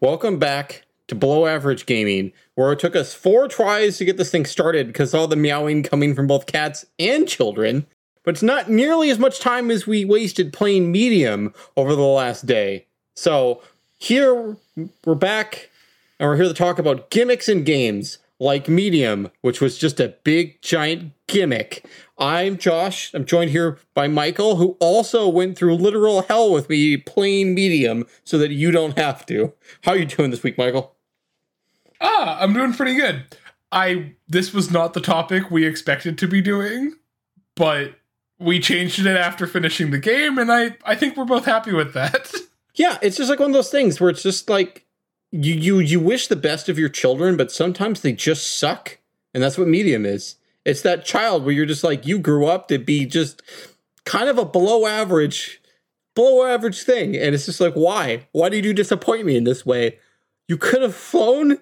Welcome back to Below Average Gaming, where it took us four tries to get this thing started because all the meowing coming from both cats and children. But it's not nearly as much time as we wasted playing Medium over the last day. So here we're back, and we're here to talk about gimmicks in games like Medium, which was just a big giant gimmick. I'm Josh. I'm joined here by Michael, who also went through literal hell with me playing Medium so that you don't have to. How are you doing this week, Michael? Ah, I'm doing pretty good. I this was not the topic we expected to be doing, but we changed it after finishing the game and I I think we're both happy with that. Yeah, it's just like one of those things where it's just like you you you wish the best of your children, but sometimes they just suck. And that's what Medium is. It's that child where you're just like you grew up to be just kind of a below average below average thing and it's just like why? Why did you disappoint me in this way? You could have flown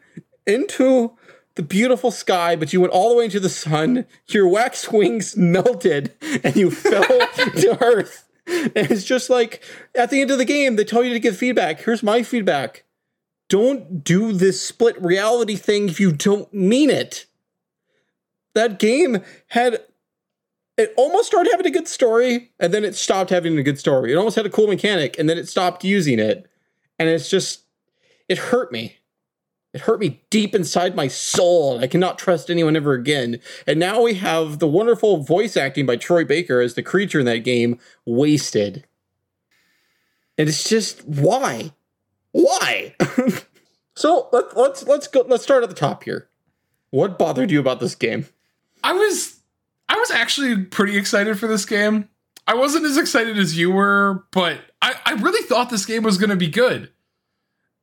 into the beautiful sky, but you went all the way into the sun. Your wax wings melted and you fell to earth. And it's just like at the end of the game, they tell you to give feedback. Here's my feedback. Don't do this split reality thing if you don't mean it. That game had it almost started having a good story and then it stopped having a good story. It almost had a cool mechanic and then it stopped using it. And it's just it hurt me. It hurt me deep inside my soul. I cannot trust anyone ever again. And now we have the wonderful voice acting by Troy Baker as the creature in that game wasted. And it's just why? Why? so let, let's let's go let's start at the top here. What bothered you about this game? I was I was actually pretty excited for this game. I wasn't as excited as you were, but I, I really thought this game was gonna be good.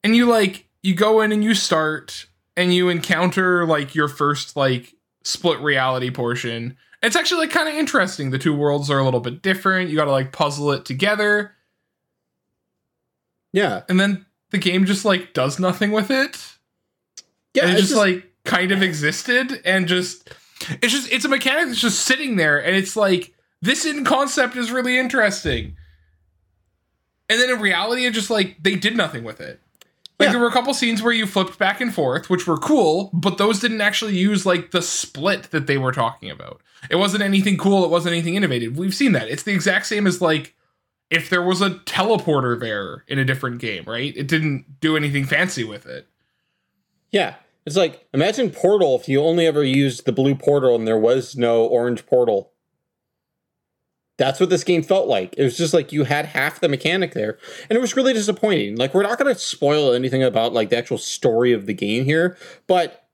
And you like you go in and you start and you encounter like your first like split reality portion. It's actually like kind of interesting. The two worlds are a little bit different. You got to like puzzle it together. Yeah. And then the game just like does nothing with it. Yeah, And it it's just, like kind of existed and just it's just it's a mechanic that's just sitting there and it's like this in concept is really interesting. And then in reality, it just like they did nothing with it. Like Yeah. there were a couple scenes where you flipped back and forth, which were cool, but those didn't actually use like the split that they were talking about. It wasn't anything cool, it wasn't anything innovative. We've seen that. It's the exact same as like if there was a teleporter there in a different game, right? It didn't do anything fancy with it. Yeah. It's like imagine Portal if you only ever used the blue portal and there was no orange portal. That's what this game felt like. It was just like you had half the mechanic there. And it was really disappointing. Like we're not gonna spoil anything about like the actual story of the game here, but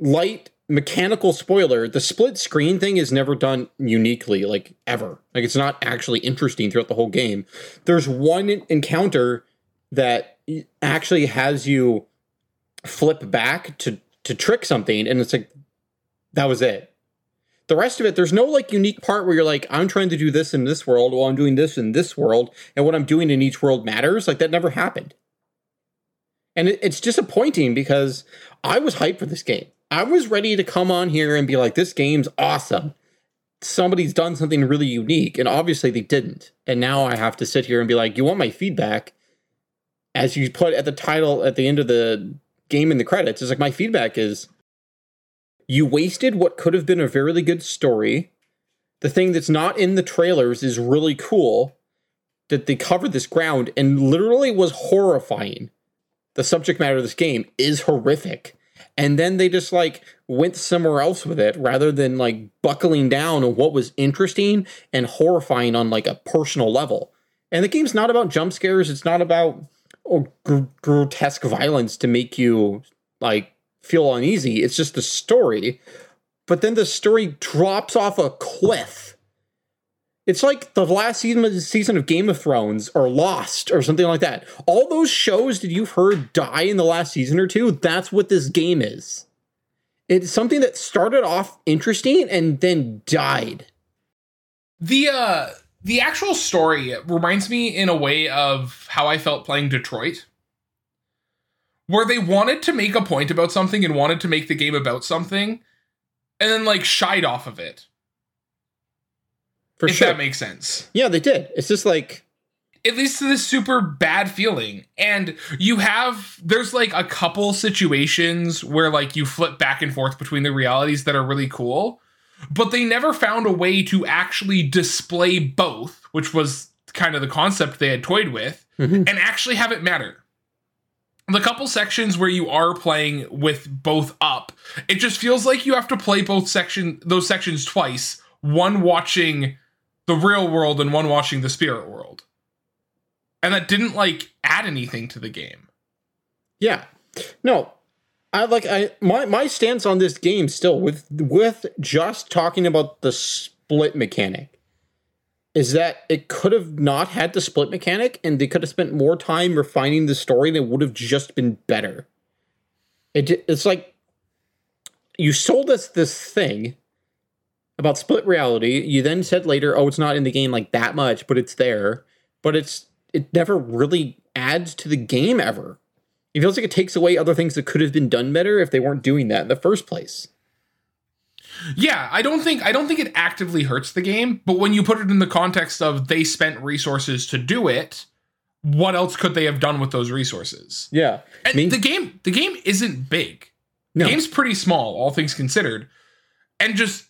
light mechanical spoiler, the split screen thing is never done uniquely, like ever. Like it's not actually interesting throughout the whole game. There's one encounter that actually has you flip back to to trick something and it's like that was it. The rest of it there's no like unique part where you're like i'm trying to do this in this world while i'm doing this in this world and what i'm doing in each world matters. Like that never happened. And it, it's disappointing because i was hyped for this game. I was ready to come on here and be like this game's awesome. Somebody's done something really unique and obviously they didn't. And now i have to sit here and be like you want my feedback? As you put at the title at the end of the game in the credits is like my feedback is you wasted what could have been a very good story. The thing that's not in the trailers is really cool that they covered this ground and literally was horrifying. The subject matter of this game is horrific. And then they just like went somewhere else with it rather than like buckling down on what was interesting and horrifying on like a personal level. And the game's not about jump scares, it's not about or gr- grotesque violence to make you like feel uneasy. It's just the story. But then the story drops off a cliff. It's like the last season of season of Game of Thrones or Lost or something like that. All those shows that you've heard die in the last season or two, that's what this game is. It's something that started off interesting and then died. The uh the actual story reminds me in a way of how I felt playing Detroit. Where they wanted to make a point about something and wanted to make the game about something and then like shied off of it. For if sure. that makes sense. yeah, they did. It's just like it leads to this super bad feeling. And you have there's like a couple situations where like you flip back and forth between the realities that are really cool, but they never found a way to actually display both, which was kind of the concept they had toyed with, mm-hmm. and actually have it matter. The couple sections where you are playing with both up, it just feels like you have to play both section those sections twice, one watching the real world and one watching the spirit world. And that didn't like add anything to the game. Yeah. No. I like I my my stance on this game still with with just talking about the split mechanic is that it could have not had the split mechanic and they could have spent more time refining the story and it would have just been better. It, it's like you sold us this thing about split reality. You then said later, oh, it's not in the game like that much, but it's there. But it's it never really adds to the game ever. It feels like it takes away other things that could have been done better if they weren't doing that in the first place. Yeah, I don't think I don't think it actively hurts the game, but when you put it in the context of they spent resources to do it, what else could they have done with those resources? Yeah. And mean, the game the game isn't big. No. The game's pretty small, all things considered. And just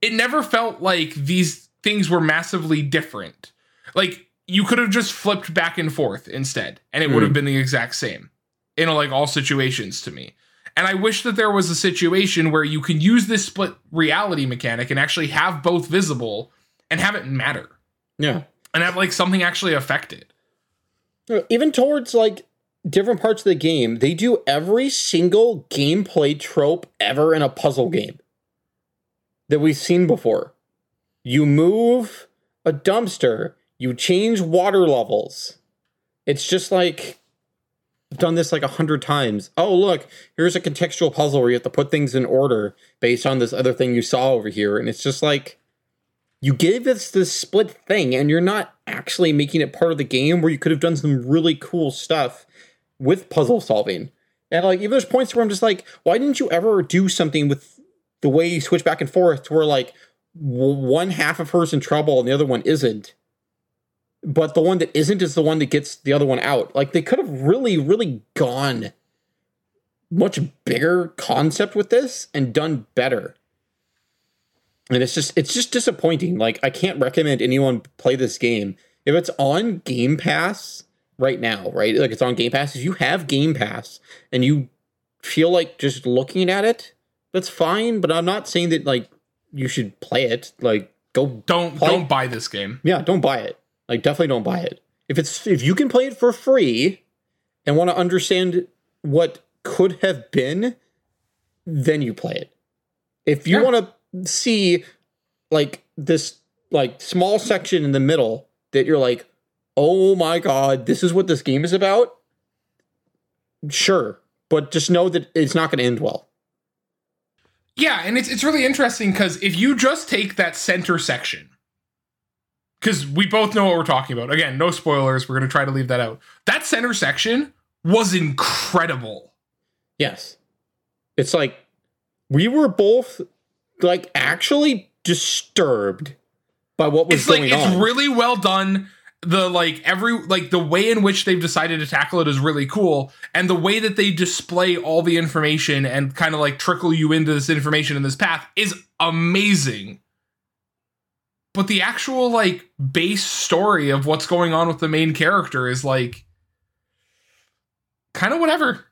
it never felt like these things were massively different. Like you could have just flipped back and forth instead, and it mm. would have hmm. been the exact same in like all situations to me. And I wish that there was a situation where you can use this split reality mechanic and actually have both visible and have it matter. Yeah. And have like something actually affect it. Uh, even towards like different parts of the game, they do every single gameplay trope ever in a puzzle game that we've seen before. You move a dumpster, you change water levels. It's just like I've done this like a hundred times. Oh, look, here's a contextual puzzle where you have to put things in order based on this other thing you saw over here. And it's just like, you gave us this split thing and you're not actually making it part of the game where you could have done some really cool stuff with puzzle solving. And like, even there's points where I'm just like, why didn't you ever do something with the way you switch back and forth to where like one half of her's in trouble and the other one isn't? But the one that isn't is the one that gets the other one out. Like they could have really, really gone much bigger concept with this and done better. And it's just it's just disappointing. Like I can't recommend anyone play this game. If it's on Game Pass right now, right? Like it's on Game Pass. If you have Game Pass and you feel like just looking at it, that's fine. But I'm not saying that like you should play it. Like go don't play. don't buy this game. Yeah, don't buy it. Like definitely don't buy it. If it's if you can play it for free and want to understand what could have been, then you play it. If you yeah. want to see like this like small section in the middle that you're like, "Oh my god, this is what this game is about." Sure, but just know that it's not going to end well. Yeah, and it's it's really interesting cuz if you just take that center section because we both know what we're talking about. Again, no spoilers. We're going to try to leave that out. That center section was incredible. Yes. It's like we were both like actually disturbed by what was it's going like, on. It's really well done. The like every like the way in which they've decided to tackle it is really cool, and the way that they display all the information and kind of like trickle you into this information in this path is amazing but the actual like base story of what's going on with the main character is like kind of whatever.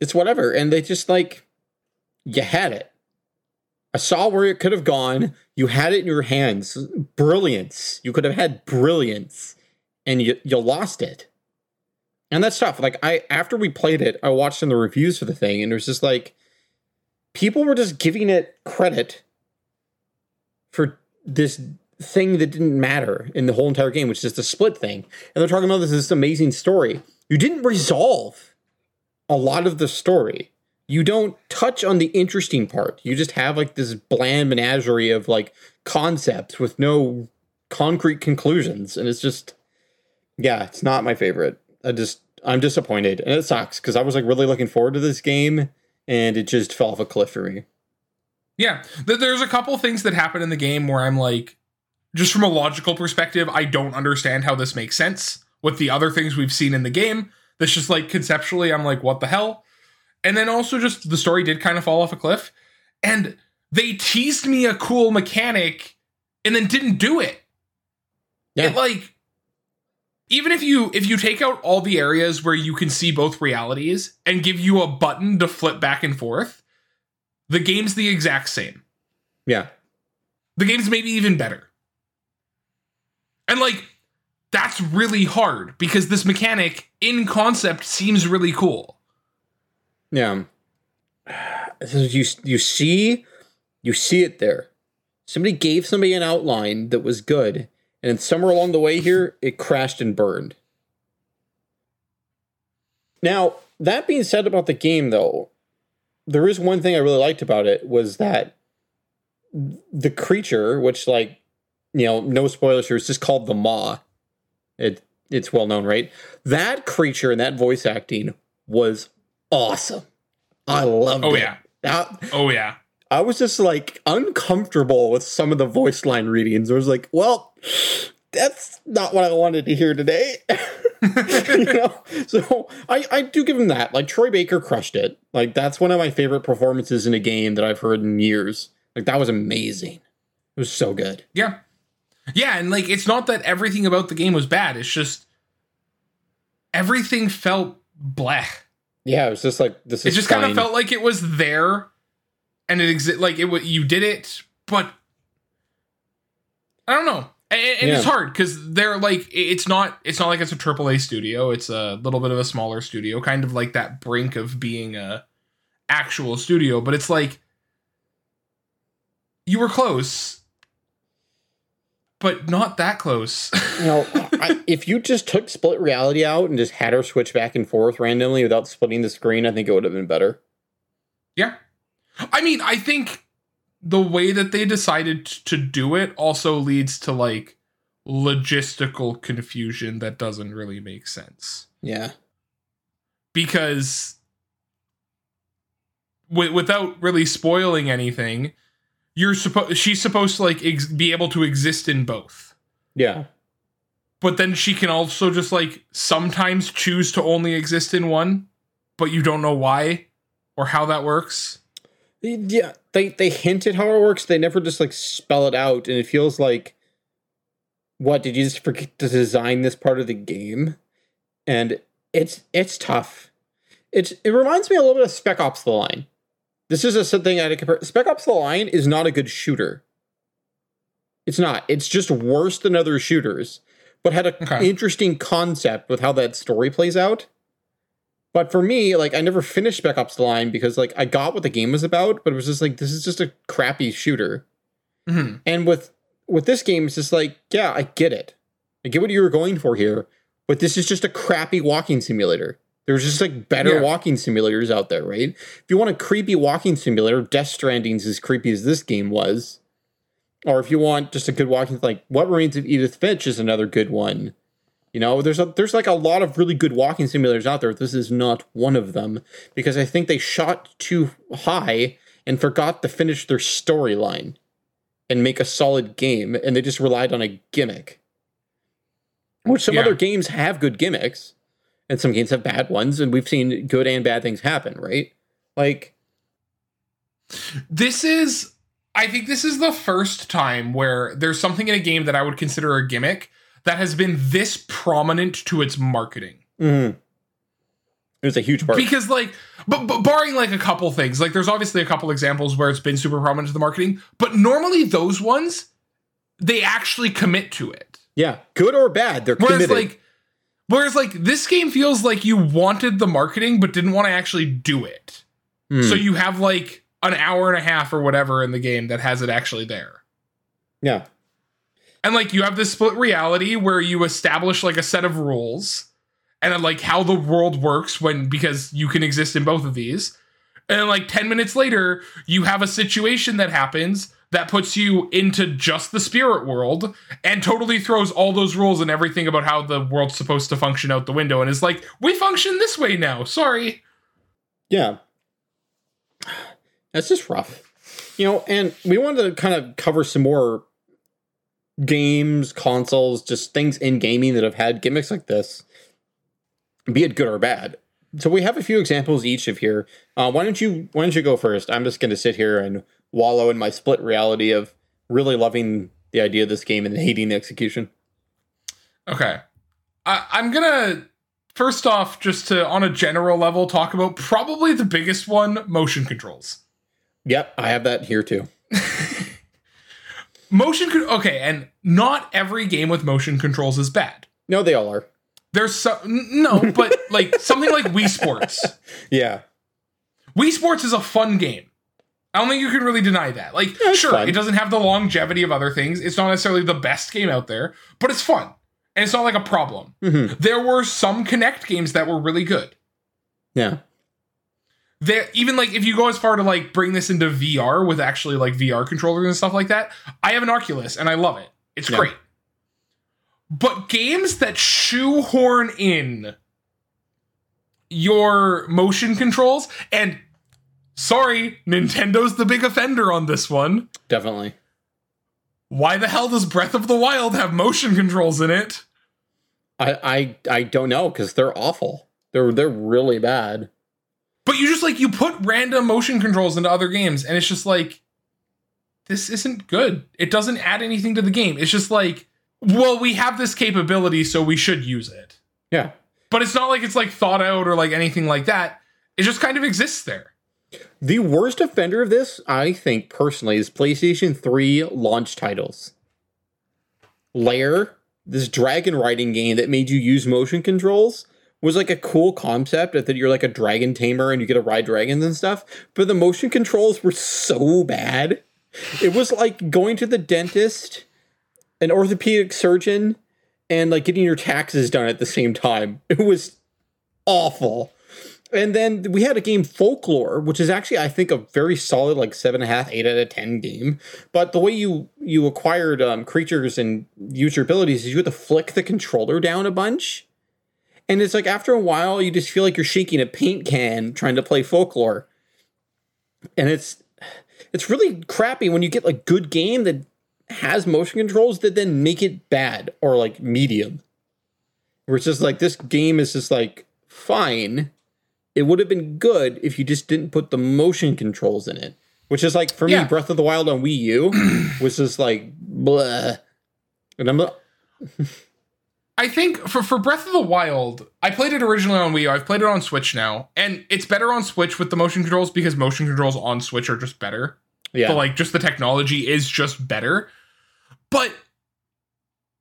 It's whatever. And they just like you had it. I saw where it could have gone. You had it in your hands. Brilliance. You could have had brilliance and you you lost it. And that's tough. Like I after we played it, I watched in the reviews for the thing and it was just like people were just giving it credit for this thing that didn't matter in the whole entire game, which is the split thing. And they're talking about this, this amazing story. You didn't resolve a lot of the story. You don't touch on the interesting part. You just have like this bland menagerie of like concepts with no concrete conclusions. And it's just, yeah, it's not my favorite. I just, I'm disappointed. And it sucks because I was like really looking forward to this game and it just fell off a cliff for me. Yeah, there's a couple things that happen in the game where I'm like, just from a logical perspective, I don't understand how this makes sense. with the other things we've seen in the game. That's just like conceptually, I'm like, what the hell? And then also just the story did kind of fall off a cliff. And they teased me a cool mechanic and then didn't do it. Yeah. It like even if you if you take out all the areas where you can see both realities and give you a button to flip back and forth, the game's the exact same. Yeah. The game's maybe even better. And like that's really hard because this mechanic in concept seems really cool. Yeah. You you see you see it there. Somebody gave somebody an outline that was good, and somewhere along the way here, it crashed and burned. Now, that being said about the game though, there is one thing I really liked about it was that the creature, which like, you know, no spoilers here, it's just called the Maw. It it's well known, right? That creature and that voice acting was awesome. I loved Oh it. yeah. That, Oh yeah. I was just like uncomfortable with some of the voice line readings. I was like, well, that's not what I wanted to hear today. you know? So I, I do give him that. Like Troy Baker crushed it. Like that's one of my favorite performances in a game that I've heard in years. Like that was amazing. It was so good. Yeah. Yeah, and like it's not that everything about the game was bad. It's just everything felt bleh. Yeah, it was just like this It is just kind of felt like it was there and it exist like it wa- you did it, but I don't know. And, and it's hard cuz they're like it's not it's not like it's a AAA studio. It's a little bit of a smaller studio, kind of like that brink of being a actual studio, but it's like you were close but not that close. you know, I, if you just took split reality out and just had her switch back and forth randomly without splitting the screen, I think it would have been better. Yeah. I mean, I think the way that they decided to do it also leads to like logistical confusion that doesn't really make sense. Yeah. Because wi- without really spoiling anything, you're supposed she's supposed to like ex- be able to exist in both. Yeah. But then she can also just like sometimes choose to only exist in one, but you don't know why or how that works. Yeah, they they hint at how it works. They never just like spell it out, and it feels like, what did you just forget to design this part of the game? And it's it's tough. It's it reminds me a little bit of Spec Ops: The Line. This is a something I compare. Spec Ops: The Line is not a good shooter. It's not. It's just worse than other shooters, but had a Okay. interesting concept with how that story plays out. But for me, like I never finished Spec Ops: The Line because like I got what the game was about, but it was just like this is just a crappy shooter. hmm And with with this game, it's just like yeah, I get it, I get what you were going for here, but this is just a crappy walking simulator. There's just like better Yeah. walking simulators out there, right? If you want a creepy walking simulator, Death Stranding's as creepy as this game was. Or if you want just a good walking, like What Remains of Edith Finch is another good one. You know, there's a there's like a lot of really good walking simulators out there. This is not one of them because I think they shot too high and forgot to finish their storyline and make a solid game, and they just relied on a gimmick. Which some Yeah. other games have good gimmicks, and some games have bad ones, and we've seen good and bad things happen, right? Like, This is, I think, this is the first time where there's something in a game that I would consider a gimmick that has been this prominent to its marketing. mm, it was a huge part. Because, like, but, but barring like a couple things, like there's obviously a couple examples where it's been super prominent to the marketing, but normally those ones, they actually commit to it. yeah, good or bad, they're Whereas, committed. like, whereas like this game feels like you wanted the marketing but didn't want to actually do it. Hmm, So you have like an hour and a half or whatever in the game that has it actually there. yeah, And like you have this split reality where you establish like a set of rules and then like how the world works when because you can exist in both of these. And then like 10 minutes later, you have a situation that happens that puts you into just the spirit world and totally throws all those rules and everything about how the world's supposed to function out the window and is like, we function this way now. Sorry. yeah. That's just rough, you know. And we wanted to kind of cover some more games, consoles, just things in gaming that have had gimmicks like this, be it good or bad. So we have a few examples each of here. Uh, why don't you Why don't you go first? I'm just going to sit here and wallow in my split reality of really loving the idea of this game and hating the execution. Okay, I, I'm gonna first off just to on a general level talk about probably the biggest one: motion controls. Yep, I have that here too. motion con- okay, and not every game with motion controls is bad. No, they all are. There's some no, but like something like Wii Sports. Yeah. Wii Sports is a fun game. I don't think you can really deny that. Like, Yeah, sure, fun. it doesn't have the longevity of other things. It's not necessarily the best game out there, but it's fun. And it's not like a problem. hmm There were some Kinect games that were really good. Yeah. There even like if you go as far to like bring this into VR with actually like VR controllers and stuff like that, I have an Oculus and I love it. It's Yeah. great. But games that shoehorn in your motion controls and sorry, Nintendo's the big offender on this one. Definitely. Why the hell does Breath of the Wild have motion controls in it? I I I don't know because they're awful. They're they're really bad. But you just like you put random motion controls into other games, and it's just like this isn't good. It doesn't add anything to the game. It's just like, well, we have this capability, so we should use it. Yeah. But it's not like it's like thought out or like anything like that. It just kind of exists there. The worst offender of this, I think personally, is PlayStation 3 launch titles. Lair, this dragon riding game that made you use motion controls, was like a cool concept that you're like a dragon tamer and you get to ride dragons and stuff. But the motion controls were so bad. It was like going to the dentist, an orthopedic surgeon, and like getting your taxes done at the same time. It was awful. And then we had a game Folklore, which is actually I think a very solid like seven and a half, eight out of ten game. But the way you you acquired um, creatures and use your abilities is you had to flick the controller down a bunch. And it's like after a while you just feel like you're shaking a paint can trying to play Folklore. And it's it's really crappy when you get like good game that has motion controls that then make it bad or like medium. Where it's just like this game is just like fine. It would have been good if you just didn't put the motion controls in it. Which is like for Yeah. me, Breath of the Wild on Wii U was just like blah. And I'm not I think for, for Breath of the Wild, I played it originally on Wii. U. I've played it on Switch now, and it's better on Switch with the motion controls because motion controls on Switch are just better. yeah. but like just the technology is just better. But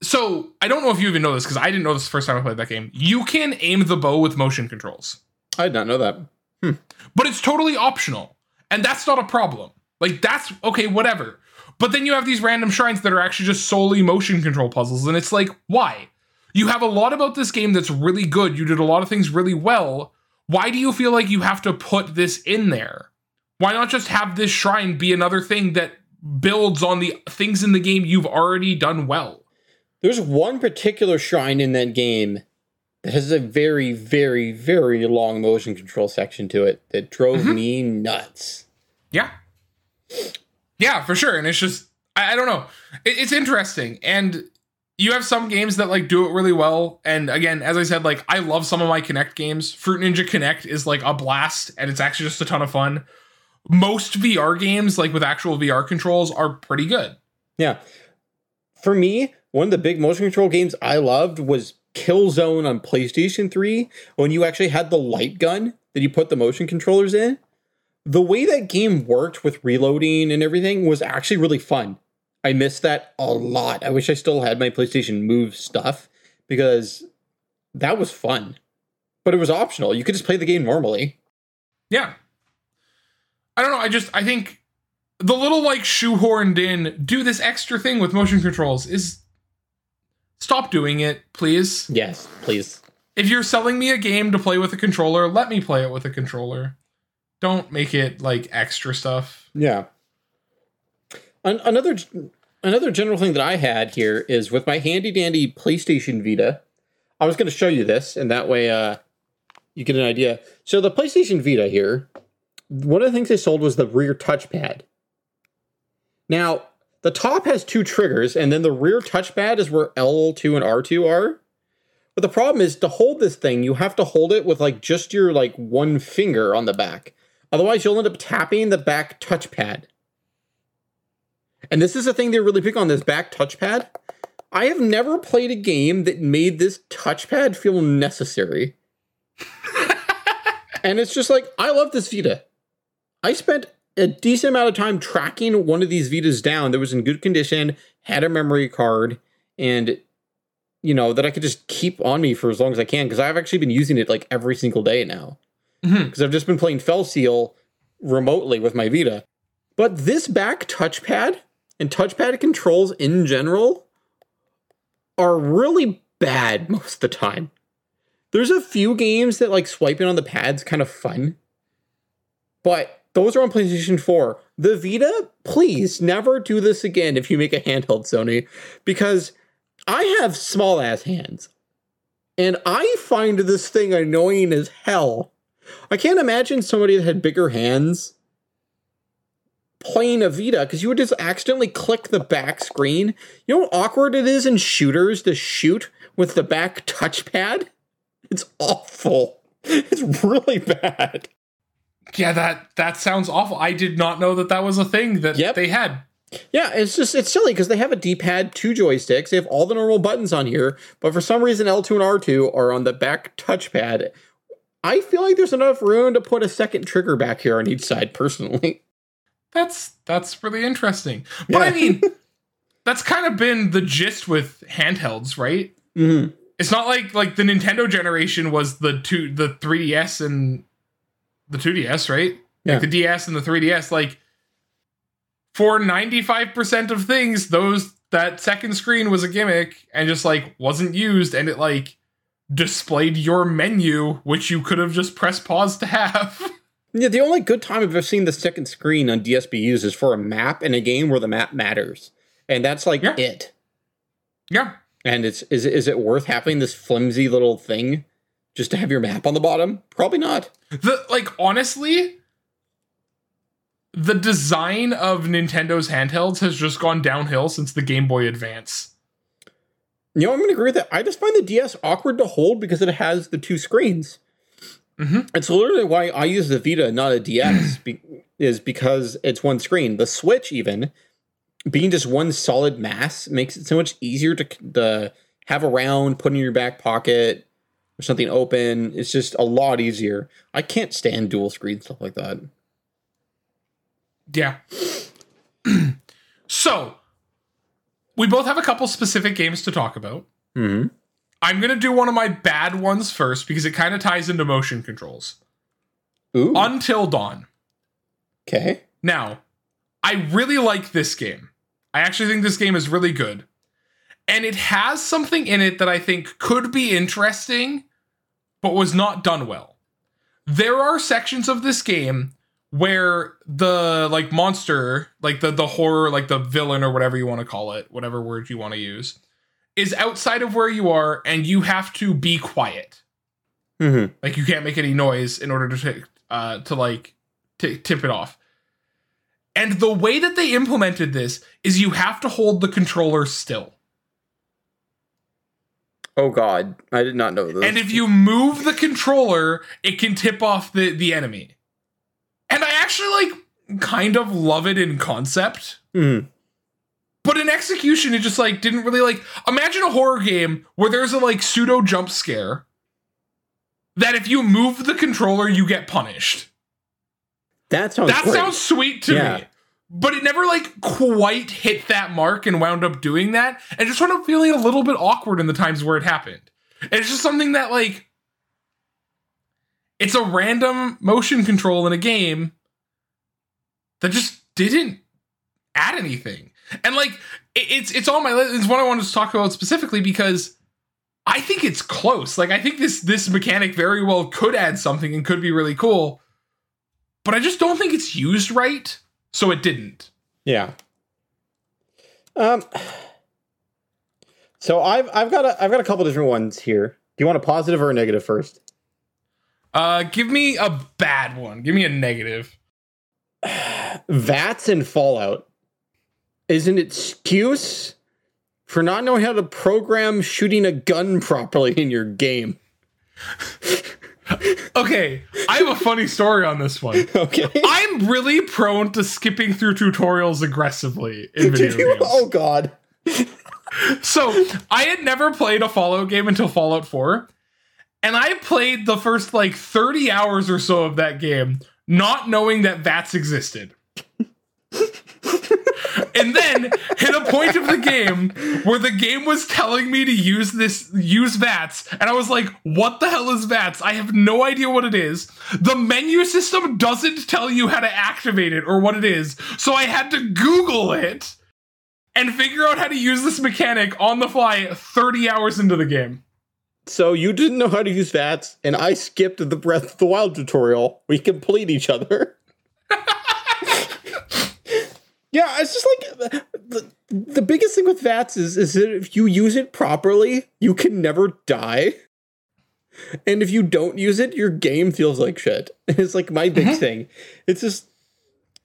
so I don't know if you even know this because I didn't know this the first time I played that game. You can aim the bow with motion controls, I did not know that. Hmm. but it's totally optional, and that's not a problem. Like that's okay, whatever. But then you have these random shrines that are actually just solely motion control puzzles, and it's like, why? You have a lot about this game that's really good. You did a lot of things really well. Why do you feel like you have to put this in there? Why not just have this shrine be another thing that builds on the things in the game you've already done well? There's one particular shrine in that game that has a very, very, very long motion control section to it that drove Mhm. me nuts. Yeah. Yeah, for sure. And it's just, I, I don't know. It, it's interesting. And you have some games that like do it really well. And again, as I said, like I love some of my Kinect games. Fruit Ninja Kinect is like a blast and it's actually just a ton of fun. Most VR games, like with actual VR controls, are pretty good. Yeah. For me, one of the big motion control games I loved was Killzone on PlayStation 3 when you actually had the light gun that you put the motion controllers in. The way that game worked with reloading and everything was actually really fun. I missed that a lot. I wish I still had my PlayStation Move stuff because that was fun. But it was optional. You could just play the game normally. Yeah. I don't know. I just, I think the little like shoehorned in, do this extra thing with motion controls is stop doing it, please. Yes, please. if you're selling me a game to play with a controller, let me play it with a controller. Don't make it like extra stuff. Yeah. An- another another general thing that I had here is with my handy dandy PlayStation Vita. I was going to show you this, and that way uh, you get an idea. So the PlayStation Vita here, one of the things they sold was the rear touchpad. Now the top has two triggers, and then the rear touchpad is where L2 and R2 are. But the problem is to hold this thing, you have to hold it with like just your like one finger on the back. Otherwise, you'll end up tapping the back touchpad. And this is the thing they really pick on this back touchpad. I have never played a game that made this touchpad feel necessary. and it's just like, I love this Vita. I spent a decent amount of time tracking one of these Vitas down that was in good condition, had a memory card, and you know that I could just keep on me for as long as I can because I've actually been using it like every single day now. Because mm-hmm. I've just been playing Fell Seal remotely with my Vita. But this back touchpad and touchpad controls in general are really bad most of the time. There's a few games that like swiping on the pad's kind of fun, but those are on PlayStation 4. The Vita, please never do this again if you make a handheld, Sony, because I have small ass hands. And I find this thing annoying as hell. I can't imagine somebody that had bigger hands playing a Vita because you would just accidentally click the back screen. You know how awkward it is in shooters to shoot with the back touchpad? It's awful. It's really bad. Yeah, that that sounds awful. I did not know that that was a thing that yep. they had. Yeah, it's just it's silly because they have a D-pad, two joysticks. They have all the normal buttons on here, but for some reason L2 and R2 are on the back touchpad. I feel like there's enough room to put a second trigger back here on each side personally. That's that's really interesting. But yeah. I mean, that's kind of been the gist with handhelds, right? Mm-hmm. It's not like like the Nintendo generation was the two the 3DS and the 2DS, right? Yeah. Like the DS and the 3DS. Like for 95% of things, those that second screen was a gimmick and just like wasn't used and it like displayed your menu, which you could have just pressed pause to have. Yeah, the only good time I've ever seen the second screen on DSP used is for a map in a game where the map matters. And that's like yeah. it. Yeah. And it's is is it worth having this flimsy little thing just to have your map on the bottom? Probably not. The like honestly, the design of Nintendo's handhelds has just gone downhill since the Game Boy Advance. You know, I'm going to agree with that. I just find the DS awkward to hold because it has the two screens. Mm-hmm. It's literally why I use the Vita, not a DS, be- is because it's one screen. The Switch, even being just one solid mass, makes it so much easier to, to have around, put in your back pocket, or something open. It's just a lot easier. I can't stand dual screen stuff like that. Yeah. so, we both have a couple specific games to talk about. Mm-hmm. I'm going to do one of my bad ones first because it kind of ties into motion controls. Ooh. Until Dawn. Okay. Now, I really like this game. I actually think this game is really good. And it has something in it that I think could be interesting, but was not done well. There are sections of this game where the like monster, like the the horror, like the villain or whatever you want to call it, whatever word you want to use, is outside of where you are, and you have to be quiet. Mm-hmm. Like you can't make any noise in order to take uh, to like t- tip it off. And the way that they implemented this is you have to hold the controller still. Oh god, I did not know this. And if you move the controller, it can tip off the the enemy. And I actually like kind of love it in concept. Mm. But in execution, it just like didn't really like imagine a horror game where there's a like pseudo jump scare that if you move the controller, you get punished. That sounds that great. sounds sweet to yeah. me. But it never like quite hit that mark and wound up doing that. And just wound up feeling a little bit awkward in the times where it happened. And it's just something that like it's a random motion control in a game that just didn't add anything. And like it's it's on my list. It's what I wanted to talk about specifically because I think it's close. Like I think this this mechanic very well could add something and could be really cool. But I just don't think it's used right, so it didn't. Yeah. Um so I've I've got a I've got a couple different ones here. Do you want a positive or a negative first? Uh, give me a bad one. Give me a negative. VATS and Fallout. is an excuse for not knowing how to program shooting a gun properly in your game. Okay, I have a funny story on this one. Okay. I'm really prone to skipping through tutorials aggressively in video you? games. Oh God. So I had never played a Fallout game until Fallout 4. And I played the first like 30 hours or so of that game, not knowing that VATS existed. And then hit a point of the game where the game was telling me to use this use VATS, and I was like, "What the hell is VATS? I have no idea what it is." The menu system doesn't tell you how to activate it or what it is, so I had to Google it and figure out how to use this mechanic on the fly 30 hours into the game. So you didn't know how to use VATS, and I skipped the Breath of the Wild tutorial. We complete each other. yeah, it's just like the, the biggest thing with VATS is is that if you use it properly, you can never die. And if you don't use it, your game feels like shit. It's like my big mm-hmm. thing. It's just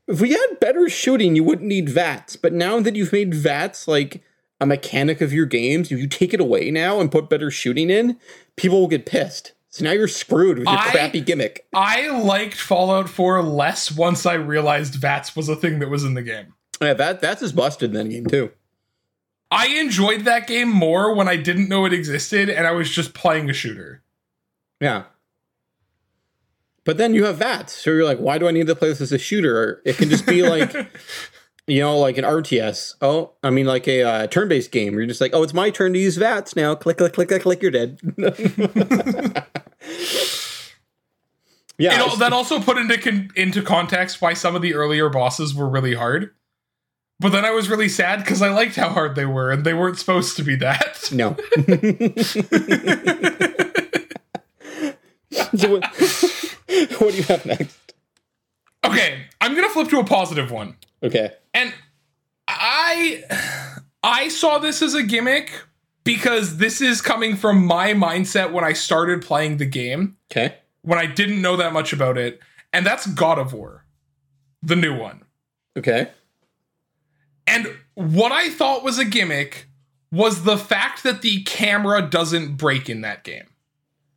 if we had better shooting, you wouldn't need VATS. But now that you've made VATS like a mechanic of your games, if you take it away now and put better shooting in, people will get pissed. So now you're screwed with your I- crappy gimmick. I liked Fallout 4 less once I realized VATS was a thing that was in the game. Yeah, that that's as busted in that game too. I enjoyed that game more when I didn't know it existed and I was just playing a shooter. Yeah. But then you have VATS, so you're like, why do I need to play this as a shooter? It can just be like, you know, like an RTS. Oh, I mean, like a uh, turn-based game. Where you're just like, oh, it's my turn to use VATS now. Click, click, click, click, click. You're dead. yeah, It that also put into con- into context why some of the earlier bosses were really hard. But then I was really sad because I liked how hard they were, and they weren't supposed to be that. no. so what, what do you have next? okay, I'm gonna flip to a positive one. Okay. And I I saw this as a gimmick because this is coming from my mindset when I started playing the game, Okay. when I didn't know that much about it, and that's God of War, the new one. Okay. And what I thought was a gimmick was the fact that the camera doesn't break in that game.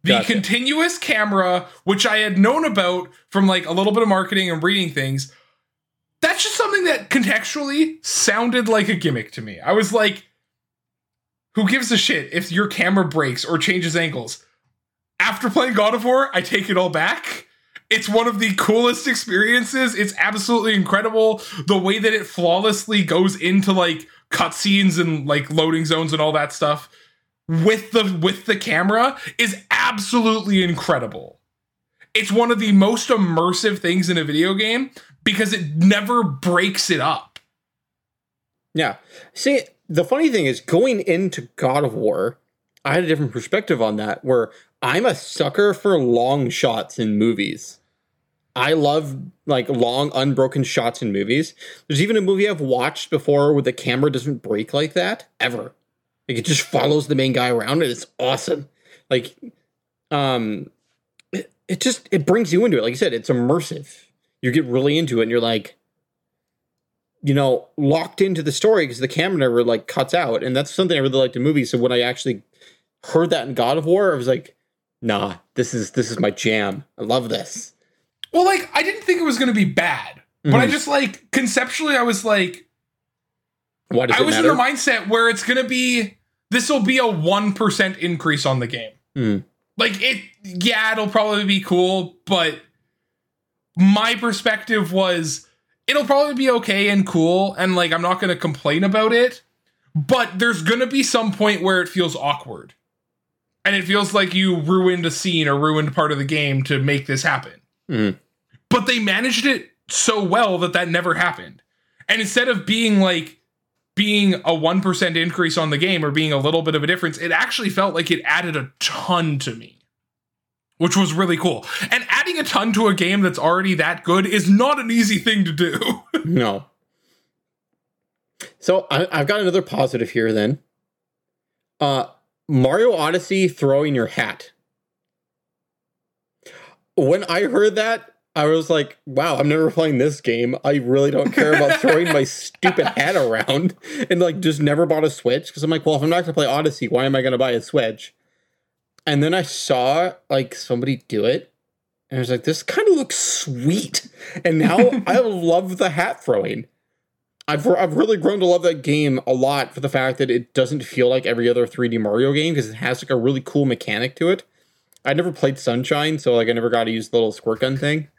The Gotcha. continuous camera, which I had known about from like a little bit of marketing and reading things, that's just something that contextually sounded like a gimmick to me. I was like, who gives a shit if your camera breaks or changes angles? After playing God of War, I take it all back. It's one of the coolest experiences. It's absolutely incredible. The way that it flawlessly goes into like cutscenes and like loading zones and all that stuff with the with the camera is absolutely incredible. It's one of the most immersive things in a video game because it never breaks it up. Yeah. See, the funny thing is, going into God of War, I had a different perspective on that. Where I'm a sucker for long shots in movies. I love like long, unbroken shots in movies. There's even a movie I've watched before where the camera doesn't break like that ever. Like it just follows the main guy around, and it's awesome. Like, um, it, it just it brings you into it. Like you said, it's immersive. You get really into it, and you're like, you know, locked into the story because the camera never like cuts out. And that's something I really liked in movies. So when I actually heard that in God of War, I was like, nah, this is this is my jam. I love this. Well, like I didn't think it was going to be bad, but I Mhm. just like conceptually I was like Why does I was matter? in the mindset where it's going to be this will be a 1% increase on the game. Mm. Like it yeah, it'll probably be cool, but my perspective was it'll probably be okay and cool and like I'm not going to complain about it, but there's going to be some point where it feels awkward. And it feels like you ruined a scene or ruined part of the game to make this happen. Mhm. But they managed it so well that that never happened. And instead of being like being a 1% increase on the game or being a little bit of a difference, it actually felt like it added a ton to me, which was really cool. And adding a ton to a game that's already that good is not an easy thing to do. No. So I, I've got another positive here then. Uh Mario Odyssey throwing your hat. When I heard that, I was like, wow, I'm never playing this game. I really don't care about throwing my stupid hat around and like just never bought a Switch because I'm like, well, if I'm not gonna play Odyssey, why am I gonna buy a Switch? And then I saw like somebody do it, and I was like, this kind of looks sweet. And now I love the hat throwing. I've I've really grown to love that game a lot for the fact that it doesn't feel like every other 3D Mario game because it has like a really cool mechanic to it. I never played Sunshine, so like I never got to use the little squirt gun thing.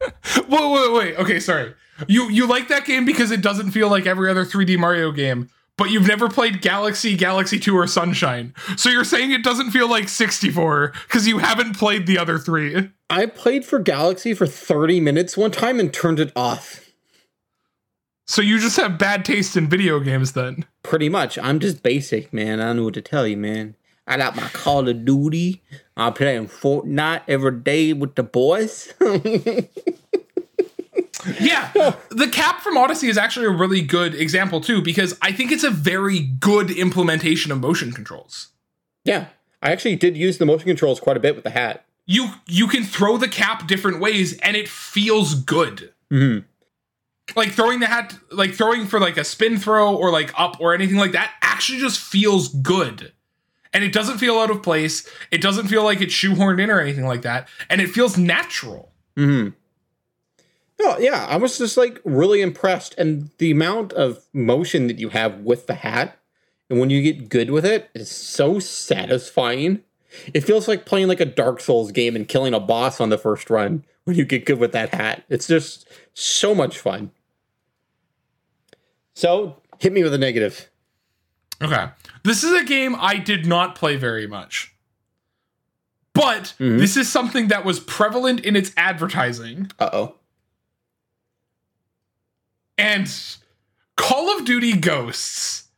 wait, wait, wait. Okay, sorry. You you like that game because it doesn't feel like every other 3D Mario game, but you've never played Galaxy, Galaxy 2, or Sunshine. So you're saying it doesn't feel like 64 because you haven't played the other three. I played for Galaxy for 30 minutes one time and turned it off. So you just have bad taste in video games then? Pretty much. I'm just basic, man. I don't know what to tell you, man. I got my Call of Duty. I'm playing Fortnite every day with the boys. yeah, the cap from Odyssey is actually a really good example too because I think it's a very good implementation of motion controls. Yeah, I actually did use the motion controls quite a bit with the hat. You you can throw the cap different ways and it feels good. Mm-hmm. Like throwing the hat, like throwing for like a spin throw or like up or anything like that, actually just feels good and it doesn't feel out of place. It doesn't feel like it's shoehorned in or anything like that, and it feels natural. Hmm. Oh yeah, I was just like really impressed, and the amount of motion that you have with the hat, and when you get good with it, it's so satisfying. It feels like playing like a Dark Souls game and killing a boss on the first run when you get good with that hat. It's just so much fun. So hit me with a negative. Okay. This is a game I did not play very much. But mm-hmm. this is something that was prevalent in its advertising. Uh oh. And Call of Duty Ghosts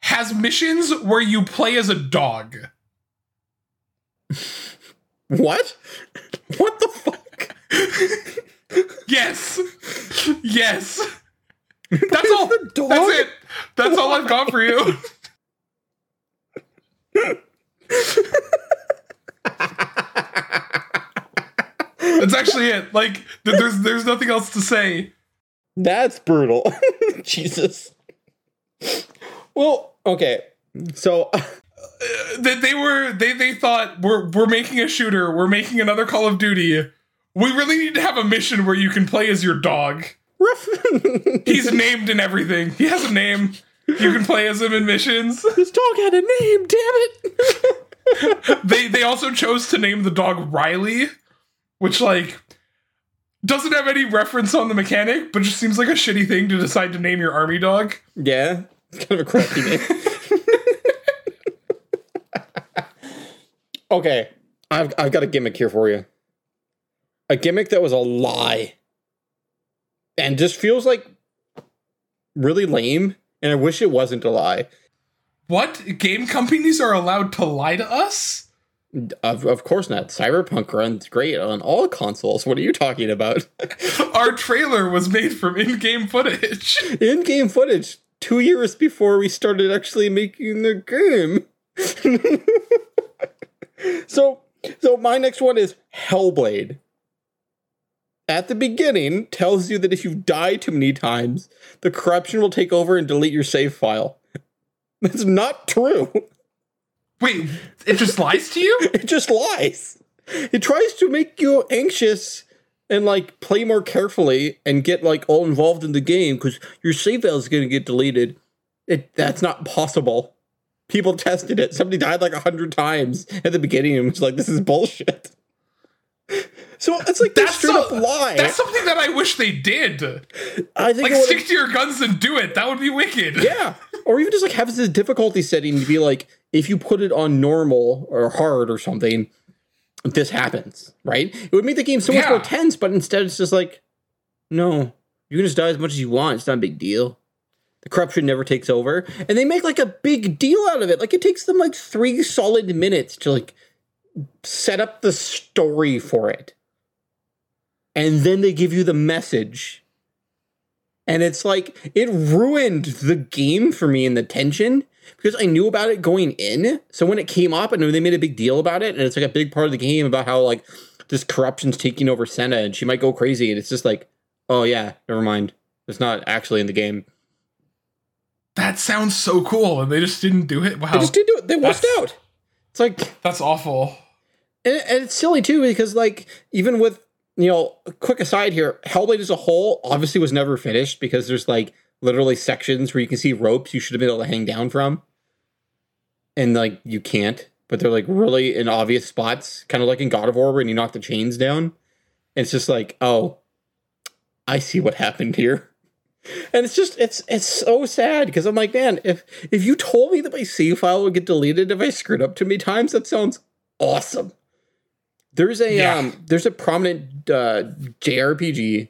has missions where you play as a dog. What? What the fuck? yes. Yes. That's all. That's it. That's all I've got for you. That's actually it. Like there's there's nothing else to say. That's brutal. Jesus. Well, okay. So uh, they, they were they they thought we're we're making a shooter, we're making another Call of Duty. We really need to have a mission where you can play as your dog. He's named and everything. He has a name. You can play as him in missions. This dog had a name, damn it. they they also chose to name the dog Riley, which like doesn't have any reference on the mechanic, but just seems like a shitty thing to decide to name your army dog. Yeah, it's kind of a crappy name. okay, I've I've got a gimmick here for you. A gimmick that was a lie and just feels like really lame. And I wish it wasn't a lie. What game companies are allowed to lie to us? Of, of course not. Cyberpunk runs great on all consoles. What are you talking about? Our trailer was made from in-game footage. In-game footage two years before we started actually making the game. so, so my next one is Hellblade at the beginning tells you that if you die too many times, the corruption will take over and delete your save file. That's not true. Wait, it just lies to you? It just lies. It tries to make you anxious and like play more carefully and get like all involved in the game because your save file is going to get deleted. It that's not possible. People tested it. Somebody died like a hundred times at the beginning and was like, "This is bullshit." So it's like that's straight so, up lie. That's something that I wish they did. I think like stick to your guns and do it. That would be wicked. Yeah, or even just like have this difficulty setting to be like, if you put it on normal or hard or something, this happens. Right? It would make the game so much yeah. more tense. But instead, it's just like, no, you can just die as much as you want. It's not a big deal. The corruption never takes over, and they make like a big deal out of it. Like it takes them like three solid minutes to like set up the story for it. And then they give you the message. And it's like, it ruined the game for me and the tension because I knew about it going in. So when it came up and they made a big deal about it, and it's like a big part of the game about how, like, this corruption's taking over Senua and she might go crazy. And it's just like, oh yeah, never mind. It's not actually in the game. That sounds so cool, and they just didn't do it. Wow, They just didn't do it. They washed out. It's like that's awful. and, and it's silly too because like even with you know quick aside here hellblade as a whole obviously was never finished because there's like literally sections where you can see ropes you should have been able to hang down from. And like you can't but they're like really in obvious spots kind of like in god of war when you knock the chains down. And it's just like oh i see what happened here. And it's just it's it's so sad because i'm like man if if you told me that my save file would get deleted if i screwed up too many times that sounds awesome there's a Yeah. um there's a prominent uh jrpg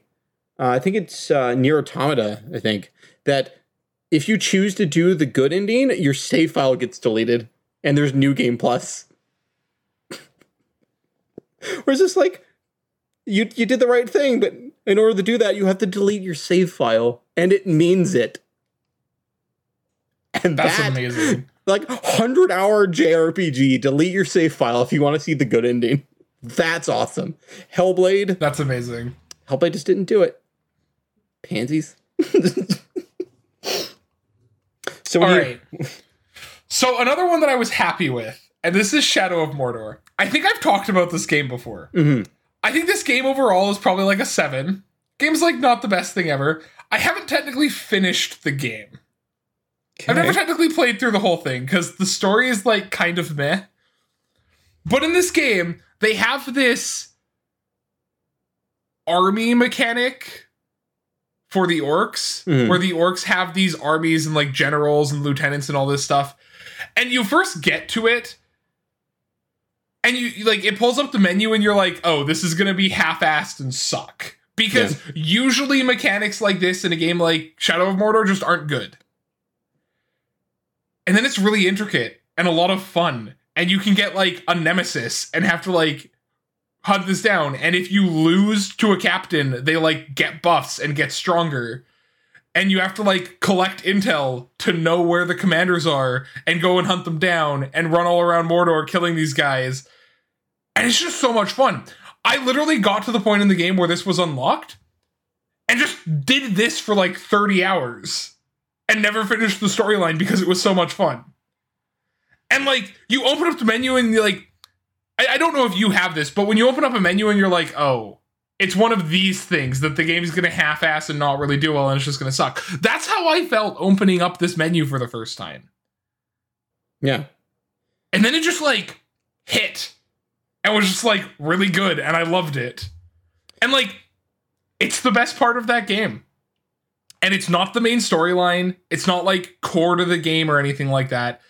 uh, i think it's uh NieR Automata i think that if you choose to do the good ending your save file gets deleted and there's new game plus whereas it's like you you did the right thing but in order to do that you have to delete your save file and it means it and That's that, amazing. like 100 hour jrpg delete your save file if you want to see the good ending that's awesome hellblade That's amazing. hellblade just didn't do it pansies so All you- So another one that I was happy with, and this is Shadow of Mordor. I think I've talked about this game before. Mhm. I think this game overall is probably like a seven. Game's like not the best thing ever. I haven't technically finished the game. I've never technically played through the whole thing because the story is like kind of meh. But in this game, they have this army mechanic for the orcs, Mhm. where the orcs have these armies and like generals and lieutenants and all this stuff. And you first get to it, and you you, like it pulls up the menu, and you're like, oh, this is gonna be half-assed and suck. Because usually mechanics like this in a game like Shadow of Mordor just aren't good. And then it's really intricate and a lot of fun. And you can get like a nemesis and have to like hunt this down. And if you lose to a captain, they like get buffs and get stronger. And you have to like collect intel to know where the commanders are and go and hunt them down and run all around Mordor killing these guys. And it's just so much fun. I literally got to the point in the game where this was unlocked and just did this for like 30 hours and never finished the storyline because it was so much fun. And like, you open up the menu and you're like, I, I don't know if you have this, but when you open up a menu and you're like, oh, it's one of these things that the game's gonna half ass and not really do well and it's just gonna suck. That's how I felt opening up this menu for the first time. yeah And then it just like hit and was just like really good and I loved it. And like it's the best part of that game. And it's not the main storyline. It's not like core to the game or anything like that.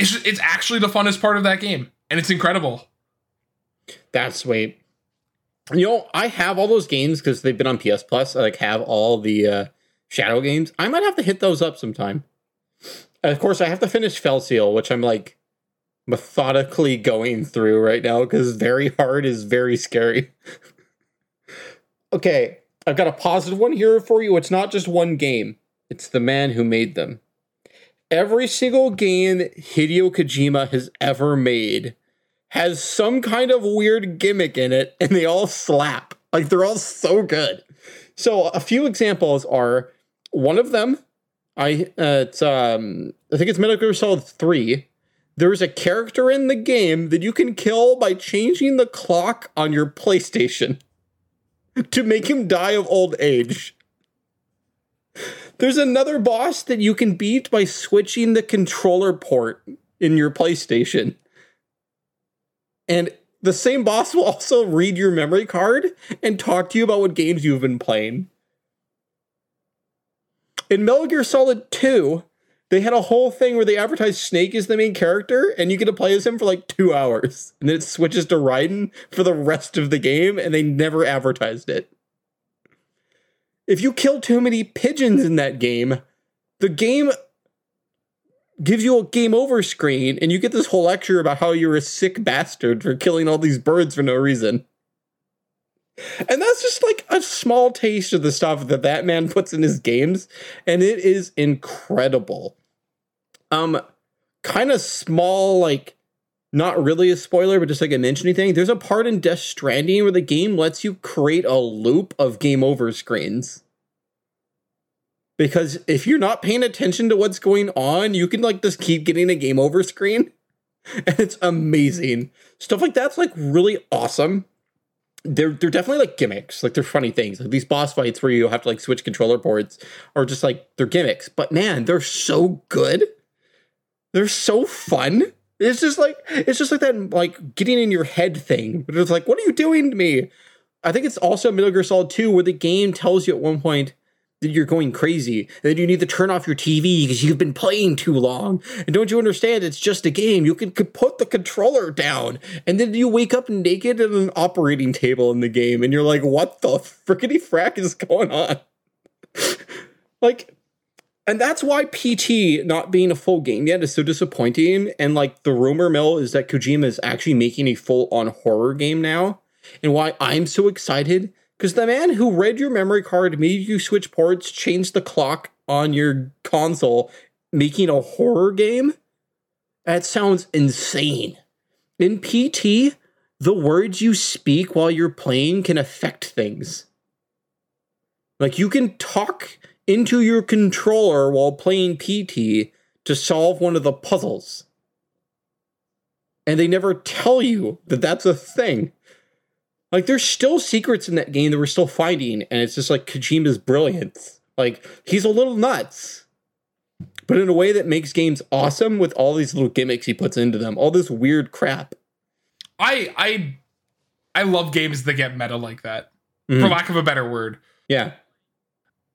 It's just, it's actually the funnest part of that game and it's incredible. That's sweet. You know, I have all those games because they've been on PS Plus. I like have all the uh, Shadow games. I might have to hit those up sometime. And of course, I have to finish Fell Seal, which I'm like methodically going through right now because very hard is very scary. okay, I've got a positive one here for you. It's not just one game. It's the man who made them. Every single game Hideo Kojima has ever made has some kind of weird gimmick in it and they all slap. Like they're all so good. So a few examples are one of them I uh, it's um I think it's Metal Gear Solid 3. There's a character in the game that you can kill by changing the clock on your PlayStation to make him die of old age. There's another boss that you can beat by switching the controller port in your PlayStation. And the same boss will also read your memory card and talk to you about what games you've been playing. In Metal Gear Solid 2, they had a whole thing where they advertised Snake as the main character, and you get to play as him for like two hours. And then it switches to Raiden for the rest of the game, and they never advertised it. If you kill too many pigeons in that game, the game gives you a game over screen and you get this whole lecture about how you're a sick bastard for killing all these birds for no reason. And that's just like a small taste of the stuff that that man puts in his games and it is incredible. Um kind of small like not really a spoiler, but just like a mentioning thing, there's a part in Death Stranding where the game lets you create a loop of game over screens. Because if you're not paying attention to what's going on, you can like just keep getting a game over screen. And it's amazing. Stuff like that's like really awesome. They're they're definitely like gimmicks. Like they're funny things. Like these boss fights where you have to like switch controller ports are just like they're gimmicks. But man, they're so good. They're so fun. It's just like it's just like that like getting in your head thing. But it's like, what are you doing to me? I think it's also Metal Gear Solid 2 where the game tells you at one point that you're going crazy, and that you need to turn off your TV because you've been playing too long. And don't you understand? It's just a game. You can, can put the controller down, and then you wake up naked at an operating table in the game, and you're like, "What the frickety frack is going on?" like, and that's why PT not being a full game yet is so disappointing. And like the rumor mill is that Kojima is actually making a full on horror game now, and why I'm so excited because the man who read your memory card, made you switch ports, changed the clock on your console, making a horror game, that sounds insane. In PT, the words you speak while you're playing can affect things. Like you can talk into your controller while playing PT to solve one of the puzzles. And they never tell you that that's a thing. Like there's still secrets in that game that we're still finding, and it's just like Kojima's brilliance. Like he's a little nuts, but in a way that makes games awesome with all these little gimmicks he puts into them, all this weird crap. I I I love games that get meta like that, mm-hmm. for lack of a better word. Yeah.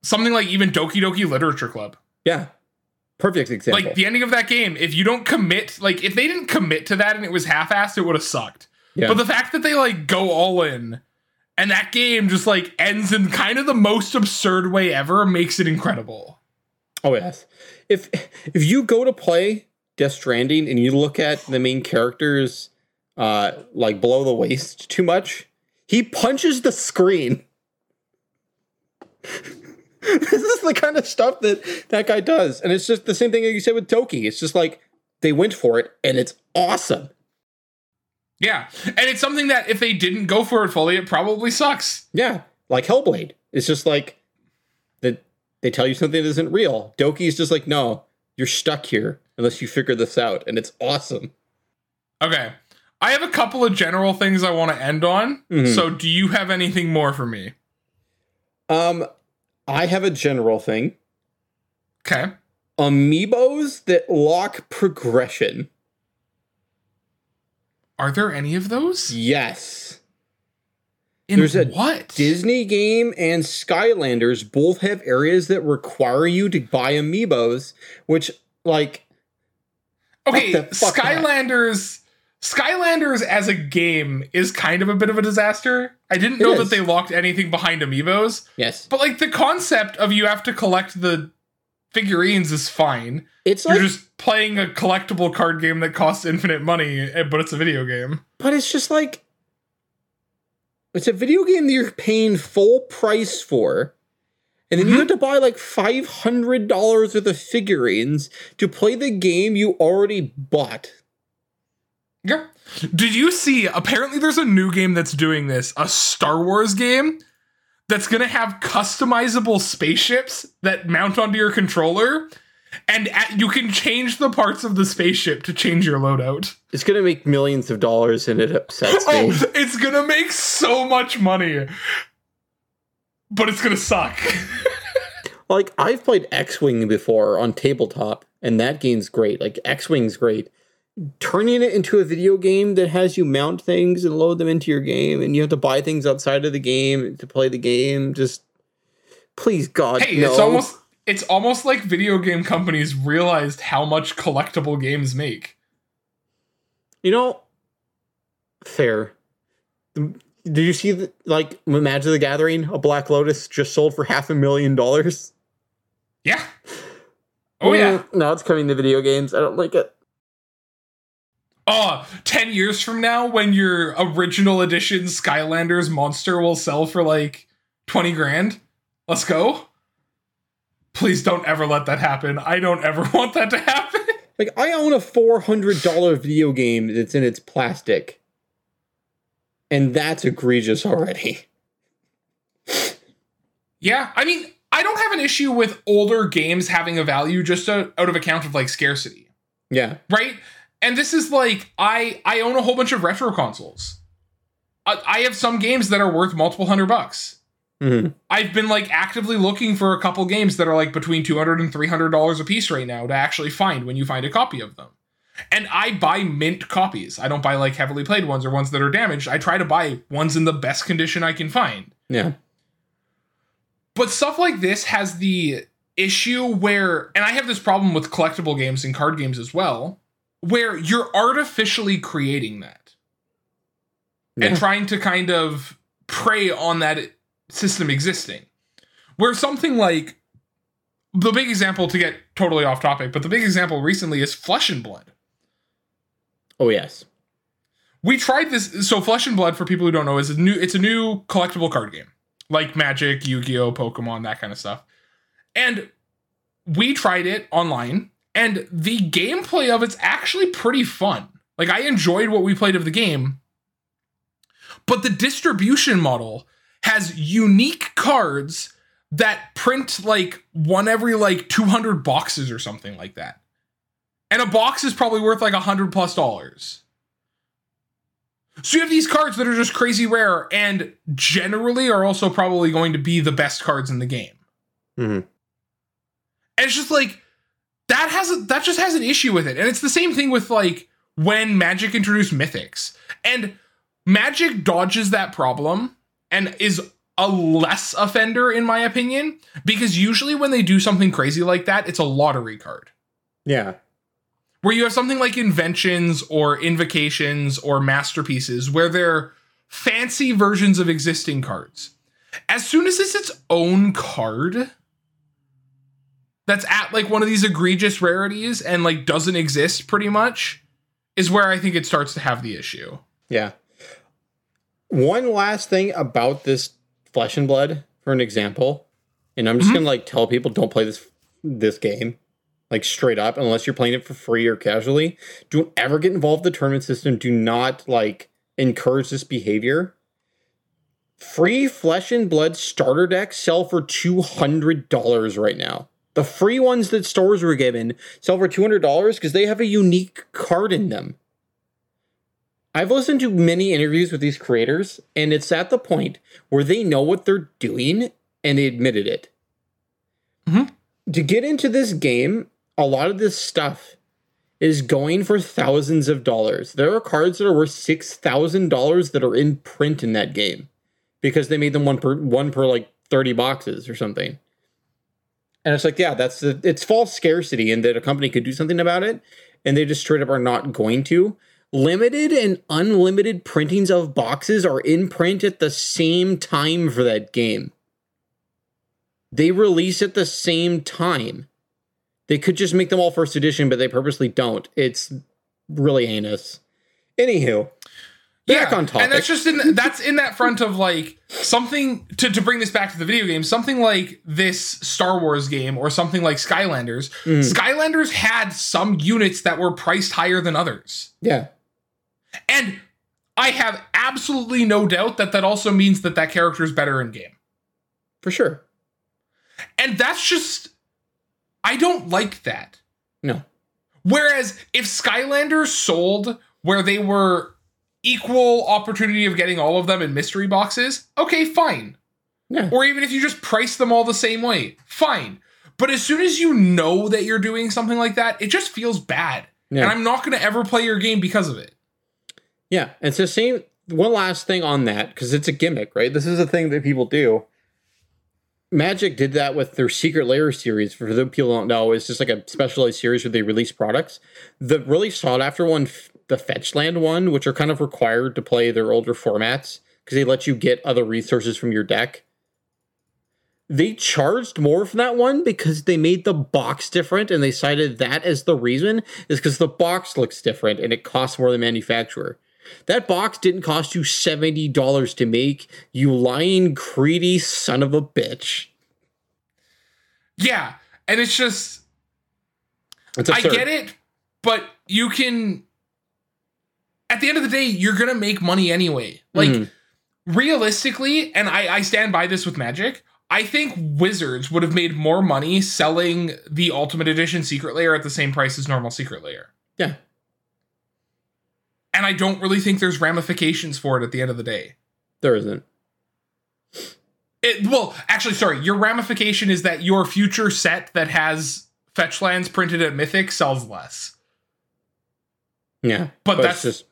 Something like even Doki Doki Literature Club. Yeah. Perfect example. Like the ending of that game, if you don't commit, like if they didn't commit to that and it was half-assed, it would have sucked. Yeah. But the fact that they like go all in and that game just like ends in kind of the most absurd way ever makes it incredible. Oh yes. If if you go to play Death Stranding and you look at the main characters uh like below the waist too much, he punches the screen. this is the kind of stuff that that guy does. And it's just the same thing that you said with Doki. It's just like they went for it and it's awesome. Yeah. And it's something that if they didn't go for it fully, it probably sucks. Yeah. Like Hellblade. It's just like that they tell you something that isn't real. Doki's just like, no, you're stuck here unless you figure this out. And it's awesome. Okay. I have a couple of general things I want to end on. Mm-hmm. So do you have anything more for me? Um, I have a general thing. Okay. Amiibos that lock progression. Are there any of those? Yes. In There's a what? Disney game and Skylanders both have areas that require you to buy amiibos, which like Okay, Skylanders Skylanders as a game is kind of a bit of a disaster. I didn't know that they locked anything behind amiibos. Yes. But like the concept of you have to collect the figurines is fine. It's like, You're just playing a collectible card game that costs infinite money, eh, but it's a video game. But it's just like it's a video game that you're paying full price for. And then mm-hmm. you have to buy like $500 worth of figurines to play the game you already bought. Yeah. Did you see? Apparently, there's a new game that's doing this a Star Wars game that's going to have customizable spaceships that mount onto your controller and at, you can change the parts of the spaceship to change your loadout. It's going to make millions of dollars and it upsets oh, me. Oh, it's going to make so much money. But it's going to suck. like I've played X-Wing before on tabletop and that game's great. Like X-Wing's great turning it into a video game that has you mount things and load them into your game and you have to buy things outside of the game to play the game just please god hey no. it's almost it's almost like video game companies realized how much collectible games make you know fair did you see the, like Magic the Gathering? A Black Lotus just sold for half a million dollars. Yeah. Oh yeah. Mm, now it's coming to video games. I don't like it. Oh, 10 years from now, when your original edition Skylanders monster will sell for like 20 grand, let's go. Please don't ever let that happen. I don't ever want that to happen. Like I own a four hundred dollar video game that's in its plastic, and that's egregious already. Yeah, I mean, I don't have an issue with older games having a value just out of account of like scarcity. Yeah. Right? And this is like I I own a whole bunch of retro consoles. I, I have some games that are worth multiple hundred bucks. Mm-hmm. I've been like actively looking for a couple games that are like between 200 and 300 dollars a piece right now to actually find when you find a copy of them. And I buy mint copies. I don't buy like heavily played ones or ones that are damaged. I try to buy ones in the best condition I can find. Yeah. But stuff like this has the issue where, and I have this problem with collectible games and card games as well, where you're artificially creating that Yeah. and trying to kind of prey on that system existing. Where something like the big example to get totally off topic, but the big example recently is Flesh and Blood. Oh yes. We tried this. So Flesh and Blood, for people who don't know, is a new. It's a new collectible card game, like Magic, Yu-Gi-Oh, Pokemon, that kind of stuff. And we tried it online, and the gameplay of it's actually pretty fun. Like I enjoyed what we played of the game, but the distribution model has unique cards that print like one every like 200 boxes or something like that. And a box is probably worth like a hundred plus dollars. So you have these cards that are just crazy rare and generally are also probably going to be the best cards in the game. Mm-hmm. And it's just like that has a, that just has an issue with it. And it's the same thing with like when Magic introduced Mythics. And Magic dodges that problem and is a less offender in my opinion because usually when they do something crazy like that, it's a lottery card Yeah. where you have something like inventions or invocations or masterpieces where they're fancy versions of existing cards. As soon as it's its own card that's at like one of these egregious rarities and like doesn't exist pretty much is where I think it starts to have the issue. Yeah. One last thing about this flesh and blood, for an example, and I'm just Mhm. gonna like tell people don't play this this game, like straight up, unless you're playing it for free or casually. Don't ever get involved in the tournament system. Do not like encourage this behavior. Free flesh and blood starter decks sell for two hundred dollars right now. The free ones that stores were given sell for two hundred dollars because they have a unique card in them. I've listened to many interviews with these creators, and it's at the point where they know what they're doing and they admitted it. Mhm. To get into this game, a lot of this stuff is going for thousands of dollars. There are cards that are worth six thousand dollars that are in print in that game because they made them one per one per like thirty boxes or something. And it's like, yeah, that's the, it's false scarcity, and that a company could do something about it, and they just straight up are not going to. Limited and unlimited printings of boxes are in print at the same time for that game. They release at the same time. They could just make them all first edition, but they purposely don't. It's really heinous. Anywho, back on topic. And that's just in that's in that front of like something to, to bring this back to the video game, something like this Star Wars game or something like Skylanders. Mm. Skylanders had some units that were priced higher than others. yeah, And I have absolutely no doubt that that also means that that character is better in game. for sure. And that's just I don't like that. No. Whereas if Skylanders sold where they were equal opportunity of getting all of them in mystery boxes, okay, fine. Yeah. Or even if you just price them all the same way, fine. But as soon as you know that you're doing something like that, it just feels bad. Yeah. And I'm not going to ever play your game because of it. Yeah, it's the same. One last thing on that because it's a gimmick, right? This is a thing that people do. Magic did that with their Secret Lair series. For the people who don't know, it's just like a specialized series where they release products. The really sought after one, f- the Fetchland one, which are kind of required to play their older formats because they let you get other resources from your deck. They charged more for that one because they made the box different and they cited that as the reason is because the box looks different and it costs more than manufacturer. That box didn't cost you $70 to make, you lying, greedy son of a bitch. Yeah. And it's just, It's I get it. but you can at the end of the day, you're gonna make money anyway. Like Mhm. realistically, and I, I stand by this with Magic, I think Wizards would have made more money selling the Ultimate Edition Secret Lair at the same price as normal Secret Lair. Yeah. And I don't really think there's ramifications for it at the end of the day. there isn't. It, well, actually, sorry. Your ramification is that your future set that has fetch lands printed at Mythic sells less. Yeah, But, it's that's just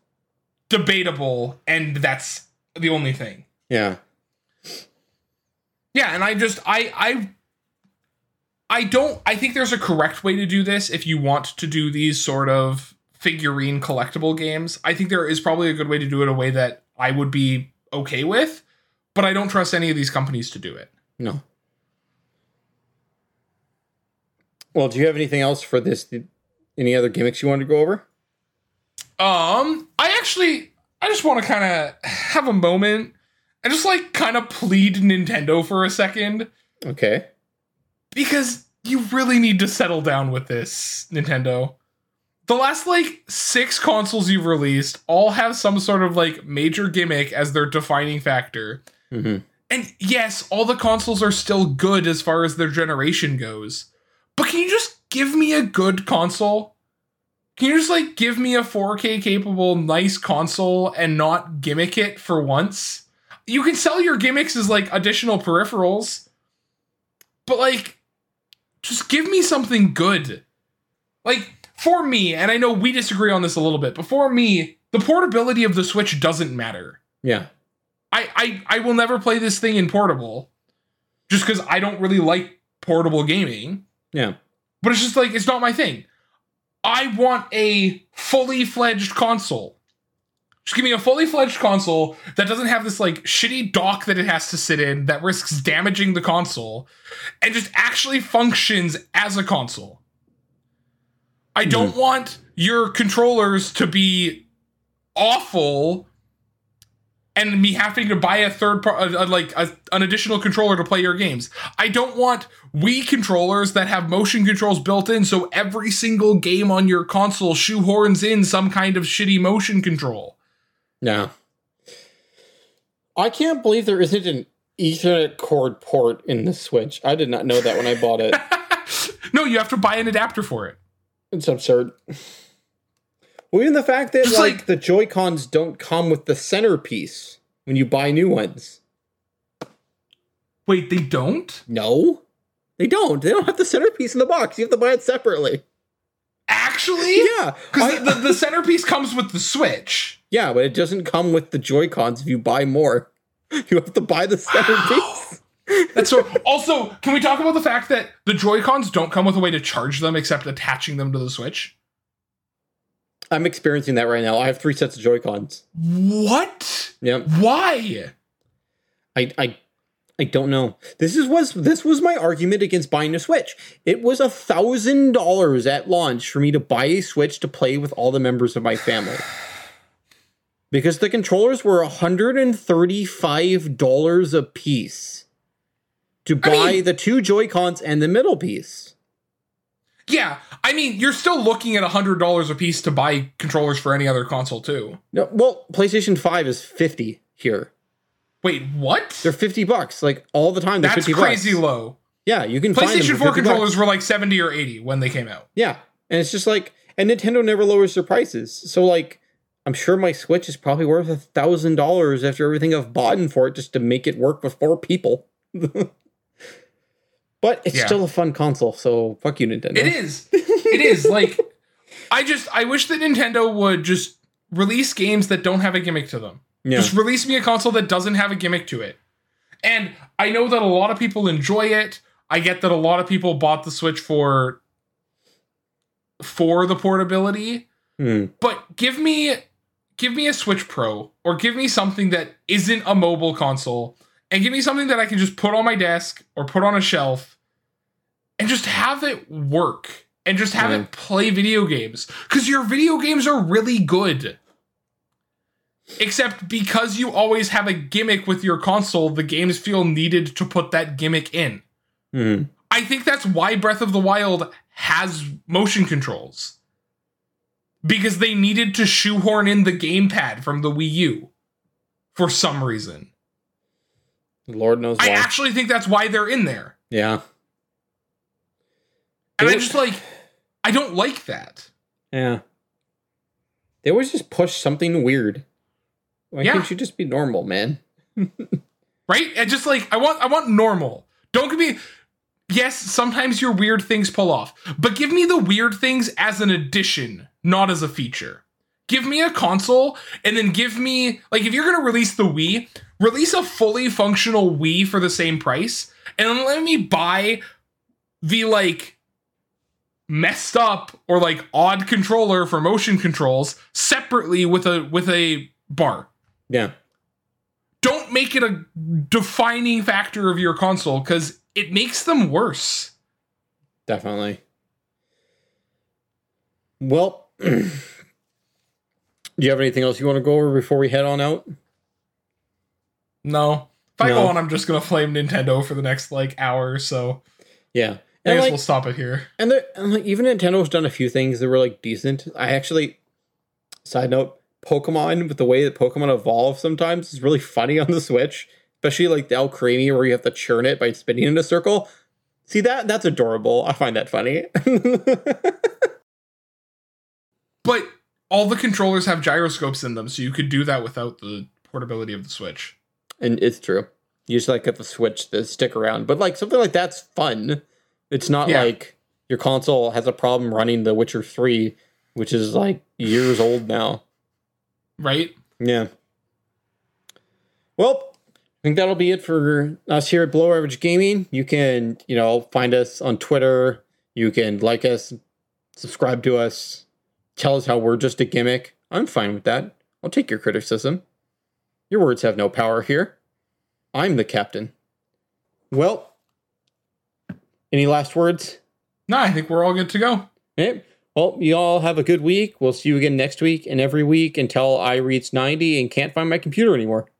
debatable, and that's the only thing. yeah. Yeah, and I just I I I don't I think there's a correct way to do this if you want to do these sort of figurine collectible games. I think there is probably a good way to do it a way that I would be okay with, but I don't trust any of these companies to do it. No. Well, do you have anything else for this? Any other gimmicks you want to go over? Um, I actually I just want to kind of have a moment and just like kind of plead Nintendo for a second Okay. because you really need to settle down with this, Nintendo. The last like six consoles you've released all have some sort of like major gimmick as their defining factor. hmm And yes, all the consoles are still good as far as their generation goes. But can you just give me a good console? Can you just like give me a 4K capable nice console and not gimmick it for once? You can sell your gimmicks as like additional peripherals. But like just give me something good. Like for me, and I know we disagree on this a little bit, but for me, the portability of the Switch doesn't matter. Yeah. I, I I will never play this thing in portable, just because I don't really like portable gaming. Yeah. But it's just like it's not my thing. I want a fully fledged console. Just give me a fully fledged console that doesn't have this like shitty dock that it has to sit in that risks damaging the console, and just actually functions as a console. I don't hmm. want your controllers to be awful and me having to buy a third part, like a, an additional controller to play your games. I don't want Wii controllers that have motion controls built in, so every single game on your console shoehorns in some kind of shitty motion control. No. I can't believe there isn't an Ethernet cord port in the Switch. I did not know that when I bought it. no, you have to buy an adapter for it. It's absurd. Well, even the fact that like, like- the Joy Cons don't come with the centerpiece when you buy new ones. Wait, they don't? No, they don't. They don't have the centerpiece in the box. You have to buy it separately. Actually? Yeah, Because the, the centerpiece comes with the Switch. yeah, but it doesn't come with the Joy Cons if you buy more. You have to buy the centerpiece. That's so. Also, can we talk about the fact that the Joy Cons don't come with a way to charge them except attaching them to the Switch? I'm experiencing that right now. I have three sets of Joy Cons. What? Yep. Why? I I I don't know. This is was this was my argument against buying a Switch. It was a thousand dollars at launch for me to buy a Switch to play with all the members of my family. Because the controllers were $135 a piece to buy mean- the two Joy-Cons and the middle piece. Yeah, I mean, you're still looking at hundred dollars a piece to buy controllers for any other console too. No, well, PlayStation 5 is 50 here. Wait, what? They're 50 bucks. Like all the time they're That's 50 crazy bucks. low. Yeah, you can find them PlayStation for 4 50 controllers bucks. were like 70 or 80 when they came out. Yeah. And it's just like, and Nintendo never lowers their prices. So like, I'm sure my Switch is probably worth a thousand dollars after everything I've bought in for it just to make it work with four people. but it's Yeah. still a fun console, so fuck you, Nintendo. It is. It is. Like, I just, I wish that Nintendo would just release games that don't have a gimmick to them. Yeah. Just release me a console that doesn't have a gimmick to it. And I know that a lot of people enjoy it. I get that a lot of people bought the Switch for for the portability, Hmm. but give me give me a Switch Pro or give me something that isn't a mobile console and give me something that I can just put on my desk or put on a shelf and just have it work and just have Yeah. it play video games cuz your video games are really good. Except because you always have a gimmick with your console, the games feel needed to put that gimmick in. Hmm. I think that's why Breath of the Wild has motion controls. because they needed to shoehorn in the gamepad from the Wii U for some reason. Lord knows why. I actually think that's why they're in there. yeah. And I just like I don't like that. Yeah. They always just push something weird. Why Yeah. can't you just be normal, man? Right? And just like I want I want normal. Don't give me Yes, sometimes your weird things pull off, but give me the weird things as an addition, not as a feature. Give me a console and then give me like if you're going to release the Wii, release a fully functional Wii for the same price and let me buy the like messed up or like odd controller for motion controls separately with a with a bar Yeah. don't make it a defining factor of your console because it makes them worse. Definitely. Well, do you have anything else you want to go over before we head on out? No. If I No. go on, I'm just gonna flame Nintendo for the next like hour or so. Yeah. I And guess like, we'll stop it here. and, there- and like even Nintendo's done a few things that were like decent. I actually side note, Pokemon with the way that Pokemon evolve sometimes is really funny on the Switch. Especially like the Alcremie where you have to churn it by spinning in a circle. See that? That's adorable. I find that funny. But all the controllers have gyroscopes in them, so you could do that without the portability of the Switch. And it's true. You just like have to switch the stick around. But like something like that's fun. It's not Yeah. like your console has a problem running The Witcher 3, which is like years old now. Right? Yeah. Well, I think that'll be it for us here at Below Average Gaming. You can, you know, find us on Twitter. You can like us, subscribe to us, tell us how we're just a gimmick. I'm fine with that. I'll take your criticism. Your words have no power here. I'm the captain. Well, any last words? No, I think we're all good to go. Okay. Well, you all have a good week. We'll see you again next week and every week until I reach 90 and can't find my computer anymore.